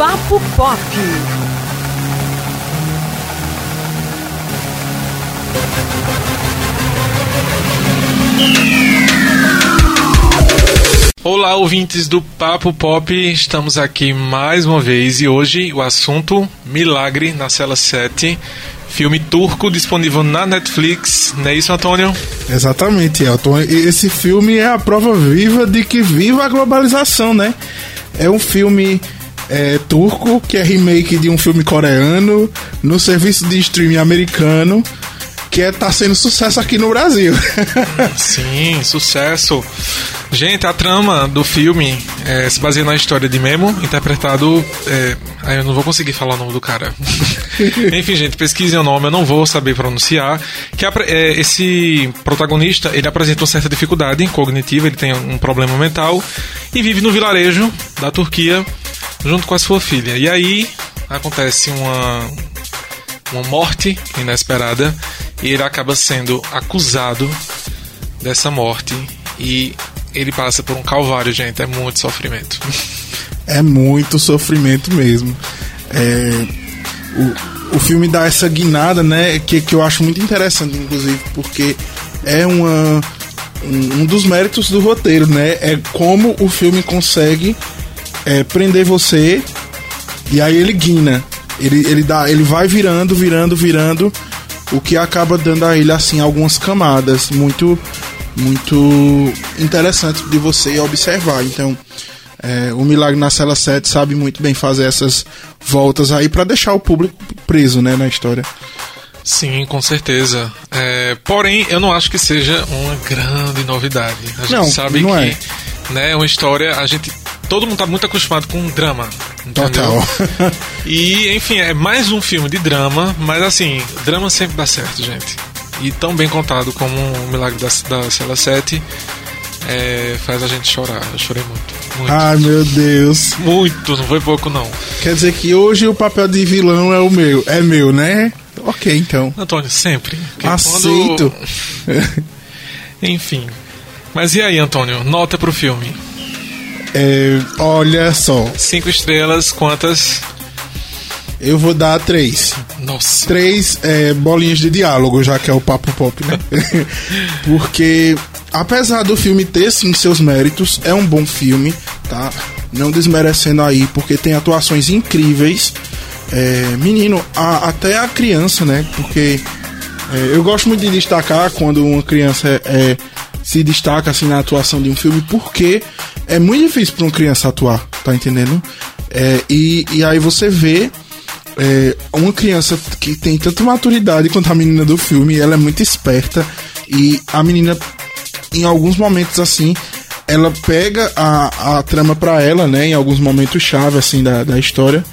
Papo Pop. Olá, ouvintes do Papo Pop, estamos aqui mais uma vez e hoje o assunto Milagre na Cela 7, filme turco disponível na Netflix, não é isso, Antônio? Exatamente, Elton. E Esse filme é a prova viva de que viva a globalização, né? É um filme é, turco que é remake de um filme coreano no serviço de streaming americano que é, tá sendo sucesso aqui no Brasil. Sim, sucesso. Gente, a trama do filme é, se baseia na história de Memo, interpretado. É, aí eu não vou conseguir falar o nome do cara. Enfim, gente, pesquisem o nome, eu não vou saber pronunciar. Que apre- é, esse protagonista ele apresenta uma certa dificuldade cognitiva, ele tem um problema mental e vive no vilarejo da Turquia junto com a sua filha. E aí acontece uma, uma morte inesperada e ele acaba sendo acusado dessa morte e ele passa por um calvário, gente, é muito sofrimento. é muito sofrimento mesmo. É, o, o filme dá essa guinada, né? Que, que eu acho muito interessante, inclusive, porque é uma, um, um dos méritos do roteiro, né? É como o filme consegue é, prender você e aí ele guina. Ele, ele, dá, ele vai virando, virando, virando, o que acaba dando a ele assim algumas camadas muito muito interessantes de você observar. Então, é, o Milagre na Cela 7 sabe muito bem fazer essas voltas aí para deixar o público preso né, na história. Sim, com certeza. É, porém, eu não acho que seja uma grande novidade. A gente Não, sabe não que é. né, uma história, a gente. Todo mundo tá muito acostumado com drama. Entendeu? Total. E, enfim, é mais um filme de drama, mas assim, drama sempre dá certo, gente. E tão bem contado como o Milagre da, da Cela 7 é, faz a gente chorar. Eu chorei muito. Muito. Ai meu Deus. Muito, não foi pouco não. Quer dizer que hoje o papel de vilão é o meu. É meu, né? Ok, então. Antônio, sempre. Aceito. quando- Enfim. Mas e aí, Antônio? Nota pro filme. É, olha só, Cinco estrelas, quantas? eu vou dar três. Nossa. Três é, bolinhas de diálogo, já que é o papo pop, né? Porque, apesar do filme ter sim seus méritos, é um bom filme, tá? Não desmerecendo aí, porque tem atuações incríveis. É, menino, a- até a criança, né? Porque é, eu gosto muito de destacar quando uma criança é, se destaca assim na atuação de um filme, porque é muito difícil para uma criança atuar, tá entendendo? É, e, e aí você vê é, uma criança que tem tanta maturidade quanto a menina do filme, ela é muito esperta e a menina, em alguns momentos assim, ela pega a, a trama pra ela, né? Em alguns momentos chave assim da, da história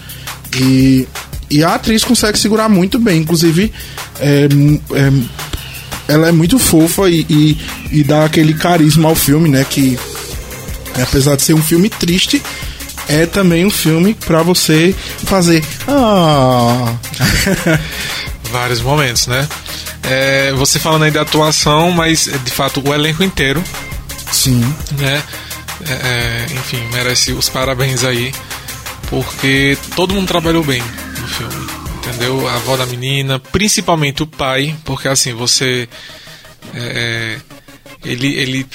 e, e a atriz consegue segurar muito bem, inclusive é, é, ela é muito fofa e, e, e dá aquele carisma ao filme, né? Que apesar de ser um filme triste, é também um filme pra você fazer. Ah, Vários momentos, né? É, você falando aí da atuação, mas de fato o elenco inteiro, sim, né? É, é, enfim, merece os parabéns aí, porque todo mundo trabalhou bem no filme, entendeu? A avó da menina, principalmente o pai, porque assim, você. é, é, ele, ele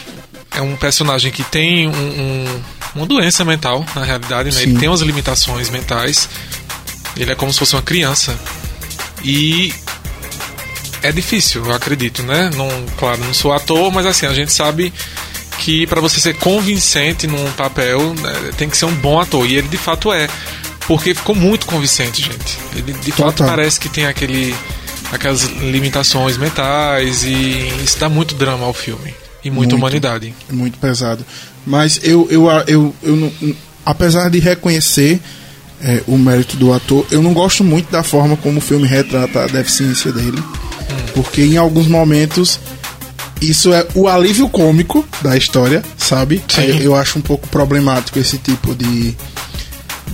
é um personagem que tem um- um- uma doença mental, na realidade, né? Ele tem umas limitações mentais. Ele é como se fosse uma criança. E é difícil, eu acredito, né? Não, claro, não sou ator, mas assim, a gente sabe que para você ser convincente num papel, né, tem que ser um bom ator. E ele de fato é. Porque ficou muito convincente, gente. Ele de fato Total. parece que tem aquele, aquelas limitações mentais e isso dá muito drama ao filme. E muita Muito. humanidade. é muito pesado. Mas eu, eu, eu, eu, não- apesar de reconhecer é, o mérito do ator, eu não gosto muito da forma como o filme retrata a deficiência dele. Porque em alguns momentos isso é o alívio cômico da história, sabe? Eu, eu acho um pouco problemático esse tipo de,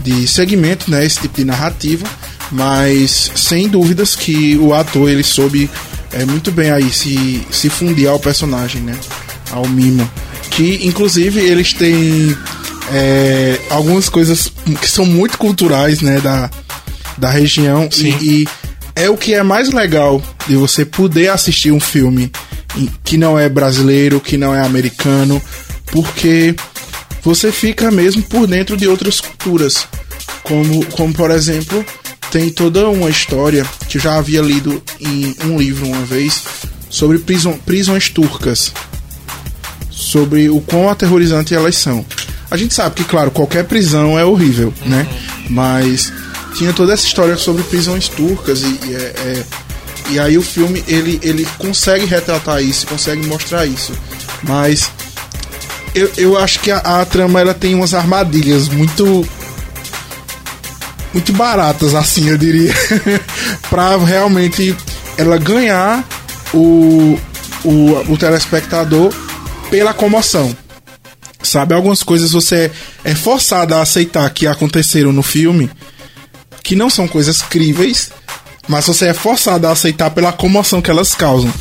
de segmento, né? Esse tipo de narrativa. Mas sem dúvidas que o ator ele soube é, muito bem aí se, se fundir ao personagem, né? Ao mimo. Que inclusive eles têm é, algumas coisas que são muito culturais, né, da, da região. E, e, é o que é mais legal de você poder assistir um filme que não é brasileiro, que não é americano, porque você fica mesmo por dentro de outras culturas. Como, como por exemplo, tem toda uma história que eu já havia lido em um livro uma vez sobre prison, prisões turcas. Sobre o quão aterrorizante elas são. A gente sabe que, claro, qualquer prisão é horrível, uhum. né? Mas tinha toda essa história sobre prisões turcas e, e, é, é, e aí o filme ele, ele consegue retratar isso, consegue mostrar isso. Mas eu, eu acho que a, a trama ela tem umas armadilhas muito muito baratas, assim, eu diria, para realmente ela ganhar o, o, o telespectador pela comoção. Sabe, algumas coisas você é forçado a aceitar que aconteceram no filme, que não são coisas críveis, mas você é forçado a aceitar pela comoção que elas causam.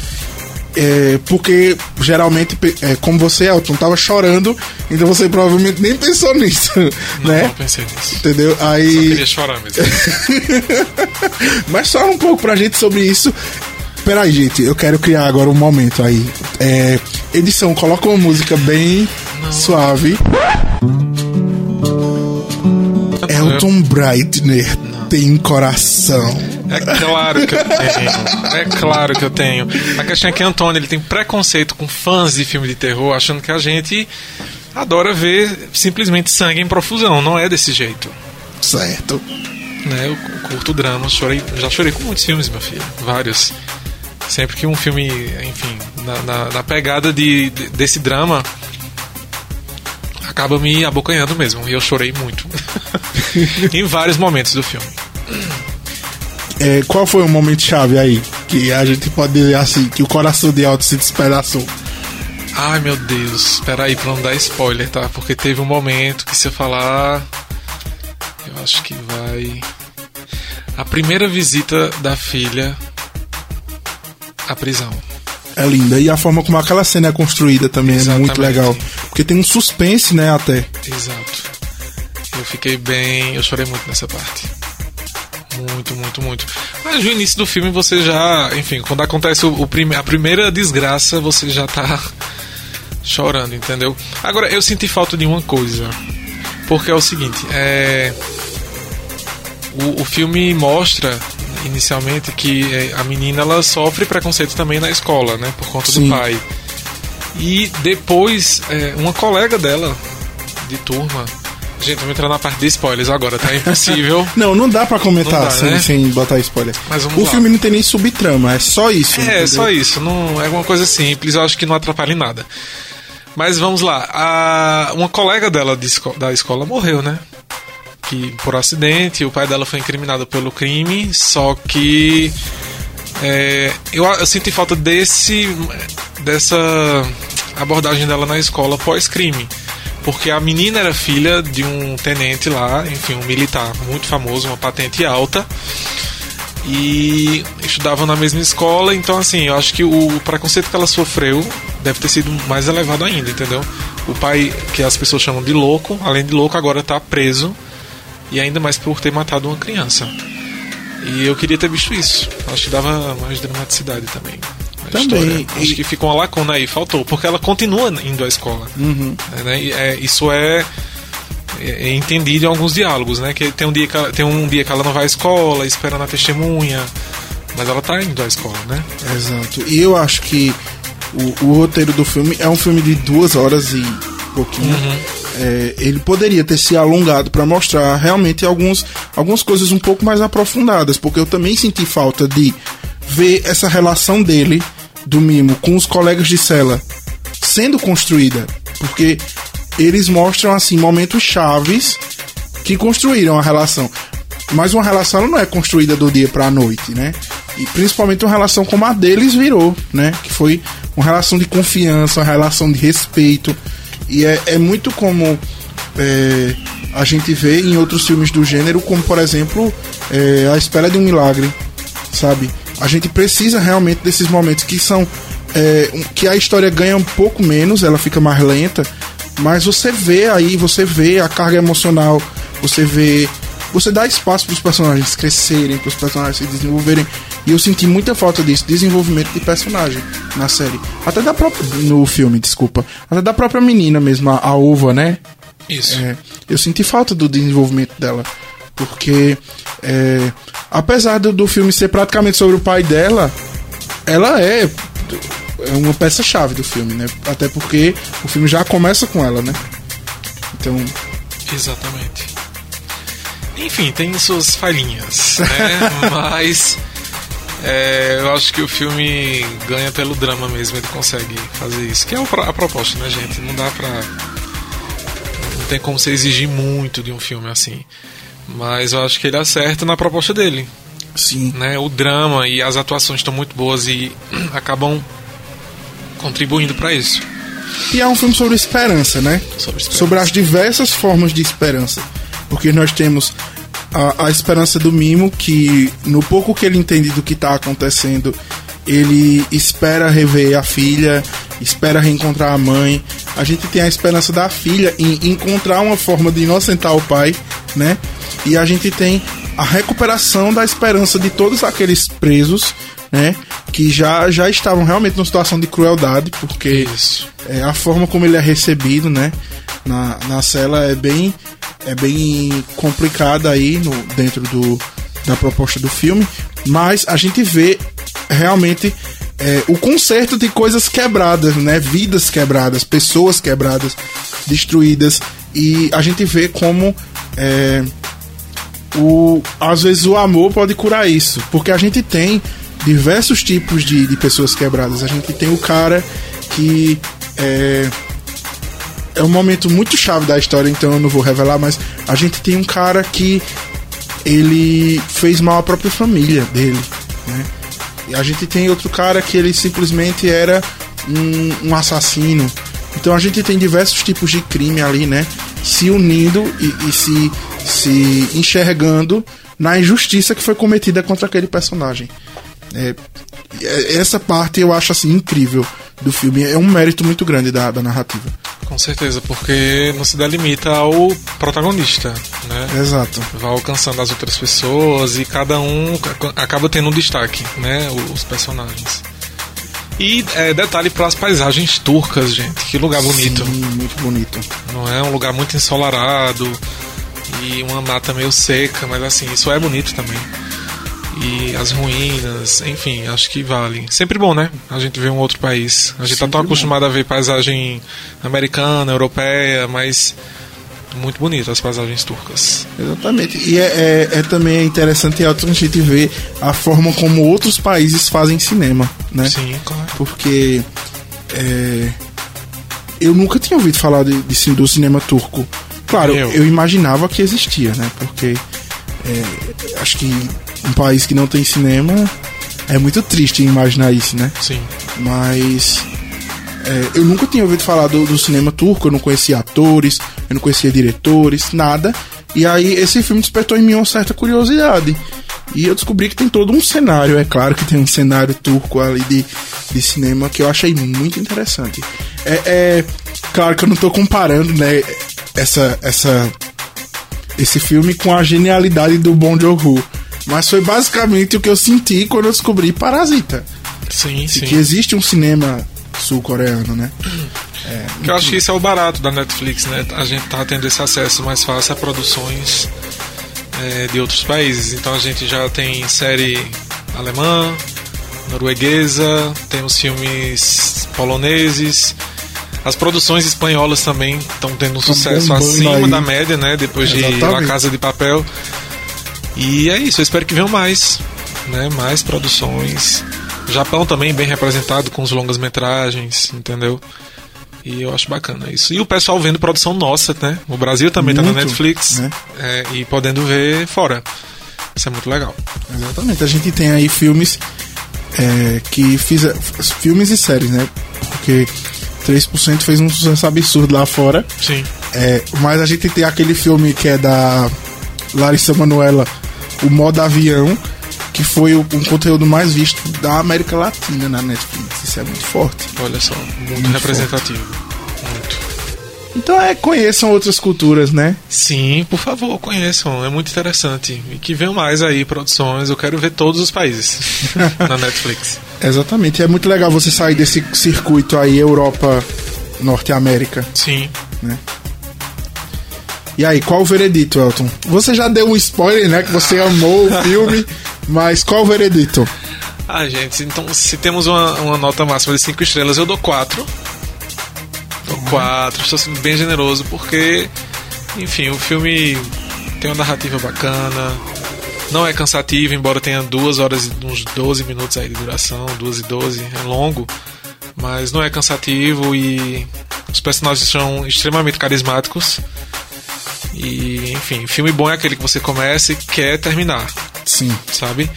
É, porque geralmente, é, como você, Elton, tava chorando, então você provavelmente nem pensou nisso. Não, né? não pensei nisso. Entendeu? Aí. Só queria chorar mesmo. Mas fala um pouco pra gente sobre isso. Peraí, gente, eu quero criar agora um momento aí. É, edição, coloca uma música bem não. suave. Elton Breitner tem coração. É claro que eu tenho. É claro que eu tenho. A questão é que Antônio ele tem preconceito com fãs de filme de terror, achando que a gente adora ver simplesmente sangue em profusão. Não é desse jeito. Certo. Né, eu curto drama, chorei, já chorei com muitos filmes, meu filho. Vários. Sempre que um filme, enfim, na, na, na pegada de, de, desse drama, acaba me abocanhando mesmo. E eu chorei muito. em vários momentos do filme. É, qual foi o momento chave aí? Que a gente pode dizer assim, que o coração de Alto se despedaçou. Ai meu Deus, espera aí pra não dar spoiler, tá? Porque teve um momento que se eu falar. Eu acho que vai. A primeira visita da filha à prisão. É linda. E a forma como aquela cena é construída também Exatamente. é muito legal. Porque tem um suspense, né, até. Exato. Eu fiquei bem. Eu chorei muito nessa parte. Muito, muito, muito. Mas no início do filme você já, enfim, quando acontece o, o prime, a primeira desgraça, você já tá chorando, entendeu? Agora, eu senti falta de uma coisa. Porque é o seguinte, é. O, o filme mostra inicialmente que é, a menina ela sofre preconceito também na escola, né? Por conta Sim. do pai. E depois, é, uma colega dela de turma Gente, vamos entrar na parte de spoilers agora, tá? É impossível. não, não dá pra comentar dá, sem, né? sem botar spoiler. O lá. filme não tem nem subtrama, é só isso. É, entendeu? só isso. Não, é uma coisa simples, eu acho que não atrapalha em nada. Mas vamos lá. A, uma colega dela de, da escola morreu, né? Que por acidente, o pai dela foi incriminado pelo crime, só que. É, eu, eu senti falta desse. dessa abordagem dela na escola pós-crime porque a menina era filha de um tenente lá, enfim, um militar muito famoso, uma patente alta. E estudavam na mesma escola, então assim, eu acho que o preconceito que ela sofreu deve ter sido mais elevado ainda, entendeu? O pai, que as pessoas chamam de louco, além de louco, agora está preso e ainda mais por ter matado uma criança. E eu queria ter visto isso. Acho que dava mais dramaticidade também. Também. História. Acho que ficou uma lacuna aí, faltou, porque ela continua indo à escola. Uhum. Né? É, isso é, é, entendido em alguns diálogos, né? Que tem um dia que ela, tem um dia que ela não vai à escola, espera na testemunha, mas ela tá indo à escola, né? Exato. E eu acho que o, o roteiro do filme é um filme de duas horas e pouquinho. Uhum. É, ele poderia ter se alongado para mostrar realmente alguns, algumas coisas um pouco mais aprofundadas, porque eu também senti falta de ver essa relação dele do Mimo com os colegas de cela sendo construída, porque eles mostram assim momentos chaves que construíram a relação. Mas uma relação não é construída do dia para a noite, né? E principalmente uma relação como a deles virou, né? Que foi uma relação de confiança, uma relação de respeito. E é, é muito como é, a gente vê em outros filmes do gênero, como por exemplo é, A Espera de um Milagre, sabe? A gente precisa realmente desses momentos que são é, que a história ganha um pouco menos, ela fica mais lenta, Mas você vê aí, você vê a carga emocional, você vê. Você dá espaço para os personagens crescerem, para os personagens se desenvolverem. E eu senti muita falta disso, desenvolvimento de personagem na série. Até da própria. No filme, desculpa. Até da própria menina mesmo, a, a Uva, né? Isso. É, eu senti falta do desenvolvimento dela. Porque, é, apesar do, do filme ser praticamente sobre o pai dela, ela é, é uma peça-chave do filme, né? Até porque o filme já começa com ela, né? Então, Exatamente. Enfim, tem suas falhinhas, né? Mas é, eu acho que o filme ganha pelo drama mesmo, ele consegue fazer isso. Que é a proposta, né, gente? Não dá pra. Não tem como você exigir muito de um filme assim. Mas eu acho que ele acerta na proposta dele. sim. Né? O drama e as atuações estão muito boas e acabam contribuindo pra isso. E é um filme sobre esperança, né? Sobre esperança. Sobre as diversas formas de esperança. Porque nós temos a, a esperança do Mimo, que no pouco que ele entende do que está acontecendo, ele espera rever a filha, espera reencontrar a mãe. A gente tem a esperança da filha em encontrar uma forma de inocentar o pai, né? E a gente tem a recuperação da esperança de todos aqueles presos, né? Que já, já estavam realmente numa situação de crueldade, porque é, a forma como ele é recebido, né, na, na cela é bem é bem complicada aí no, dentro do, da proposta do filme, mas a gente vê realmente é, o conserto de coisas quebradas, né, vidas quebradas, pessoas quebradas, destruídas e a gente vê como é, o, às vezes o amor pode curar isso, porque a gente tem diversos tipos de, de pessoas quebradas. A gente tem o cara que é, é um momento muito chave da história, então eu não vou revelar, mas a gente tem um cara que ele fez mal à própria família dele, né? E a gente tem outro cara que ele simplesmente era um, um assassino. Então a gente tem diversos tipos de crime ali, né? Se unindo e, e se, se enxergando na injustiça que foi cometida contra aquele personagem. É, é- essa parte eu acho assim incrível do filme. É um mérito muito grande da, da narrativa. Com certeza, porque não se delimita ao protagonista, né? Exato. Vai alcançando as outras pessoas e cada um ac- acaba tendo um destaque, né? Os personagens. E é, detalhe para as paisagens turcas, gente. Que lugar bonito. Sim, muito bonito. Não é um lugar muito ensolarado e uma mata meio seca, mas assim, isso é bonito também. E as ruínas, enfim, acho que vale. Sempre bom, né? A gente vê um outro país. A gente tá Sempre tão bom. acostumado a ver paisagem americana, europeia, mas muito bonito as paisagens turcas. Exatamente. E é, é, é também interessante a gente ver a forma como outros países fazem cinema, né? Sim, claro. Porque é, eu nunca tinha ouvido falar de, de do cinema turco. Claro, Eu. eu, imaginava que existia, né? Porque é, acho que um país que não tem cinema é muito triste imaginar isso, né? Sim. Mas é, eu nunca tinha ouvido falar do, do cinema turco, eu não conhecia atores, eu não conhecia diretores, nada. E aí esse filme despertou em mim uma certa curiosidade. E eu descobri que tem todo um cenário, é claro que tem um cenário turco ali de, de cinema que eu achei muito interessante. É, é claro que eu não tô comparando, né, essa, essa, esse filme com a genialidade do Bong Joon-ho. Mas foi basicamente o que eu senti quando eu descobri Parasita Sim, que sim. existe um cinema sul-coreano, né? Que eu acho que isso é o barato da Netflix, né? A gente tá tendo esse acesso mais fácil a produções é, de outros países. Então a gente já tem série alemã, norueguesa, temos filmes poloneses. As produções espanholas também estão tendo um sucesso acima aí. da média, né? Depois de Exatamente. La Casa de Papel. E é isso, eu espero que venham mais, né? Mais produções. Japão também bem representado com os longas metragens, entendeu? E eu acho bacana isso. E o pessoal vendo produção nossa, né? O Brasil também tá na Muito, Netflix né? é, e podendo ver fora. Isso é muito legal. Exatamente. A gente tem aí filmes é, que fizeram. Filmes e séries, né? Porque 3% fez um sucesso absurdo lá fora. Sim. É, mas a gente tem aquele filme que é da Larissa Manoela, O Modo Avião, que foi o- um conteúdo mais visto da América Latina na Netflix. Isso é muito forte. Olha só, muito, Muito representativo. Muito. Então é, conheçam outras culturas, né? Sim, por favor, conheçam. É muito interessante. E que venham mais aí produções. Eu quero ver todos os países na Netflix. Exatamente. É muito legal você sair desse circuito aí, Europa, Norte América. Sim. Né? E aí, qual o veredito, Elton? Você já deu um spoiler, né? Que você amou o filme, mas qual o veredito? Ah, gente, então se temos uma, uma nota máxima de 5 estrelas, eu dou 4. Dou 4, estou sendo bem generoso porque, enfim, o filme tem uma narrativa bacana, não é cansativo, embora tenha 2 horas e uns 12 minutos aí de duração, 2 e 12, é longo, mas não é cansativo e os personagens são extremamente carismáticos. E, enfim, filme bom é aquele que você começa e quer terminar. Sim. Sabe?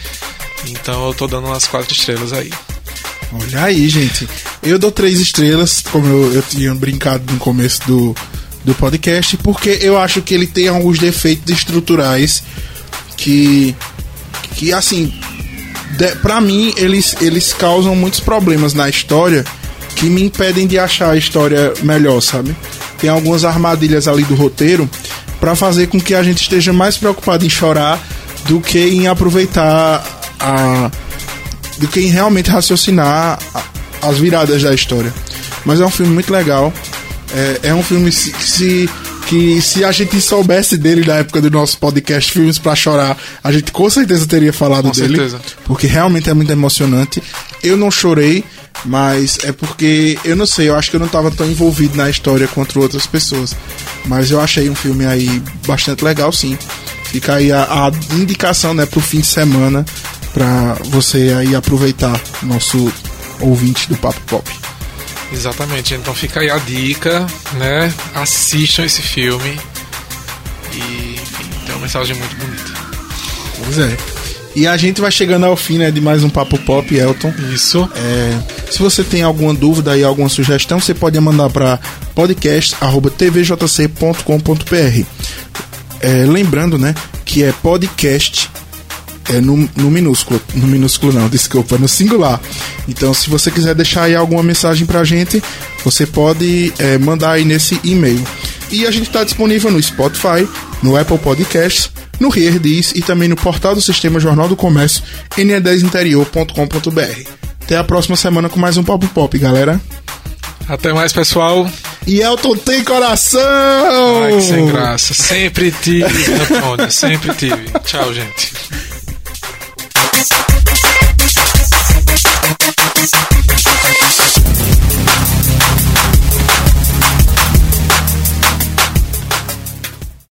Então eu tô dando umas quatro estrelas aí. Olha aí, gente. Eu dou três estrelas, como eu, eu tinha brincado no começo do, do podcast, porque eu acho que ele tem alguns defeitos estruturais que, que assim, pra mim, eles, eles causam muitos problemas na história que me impedem de achar a história melhor, sabe? Tem algumas armadilhas ali do roteiro para fazer com que a gente esteja mais preocupado em chorar do que em aproveitar a do que em realmente raciocinar as viradas da história. Mas é um filme muito legal. É, é um filme se, se, que se a gente soubesse dele na época do nosso podcast Filmes para Chorar, a gente com certeza teria falado com dele. Certeza. Porque realmente é muito emocionante. Eu não chorei, mas é porque eu não sei, eu acho que eu não estava tão envolvido na história quanto outras pessoas. Mas eu achei um filme aí bastante legal, sim. Fica aí a, a indicação, né, pro fim de semana para você aí aproveitar nosso ouvinte do Papo Pop. Exatamente, então fica aí a dica, né? Assistam esse filme e enfim, tem uma mensagem muito bonita. Pois é. E a gente vai chegando ao fim né, de mais um Papo Pop, Elton. Isso. É, se você tem alguma dúvida e alguma sugestão, você pode mandar para podcast.tvjc.com.br. É, lembrando, né, que é podcast é no, no, minúsculo, no minúsculo não, desculpa, no singular. Então, se você quiser deixar aí alguma mensagem pra gente, você pode é, mandar aí nesse e-mail. E a gente está disponível no Spotify, no Apple Podcasts, no Heardiz e também no portal do Sistema Jornal do Comércio, ne10interior.com.br. Até a próxima semana com mais um Pop Pop, galera. Até mais, pessoal. E Elton tem coração! Ai, que sem graça. Sempre tive, Antônio. Sempre tive. Tchau, gente.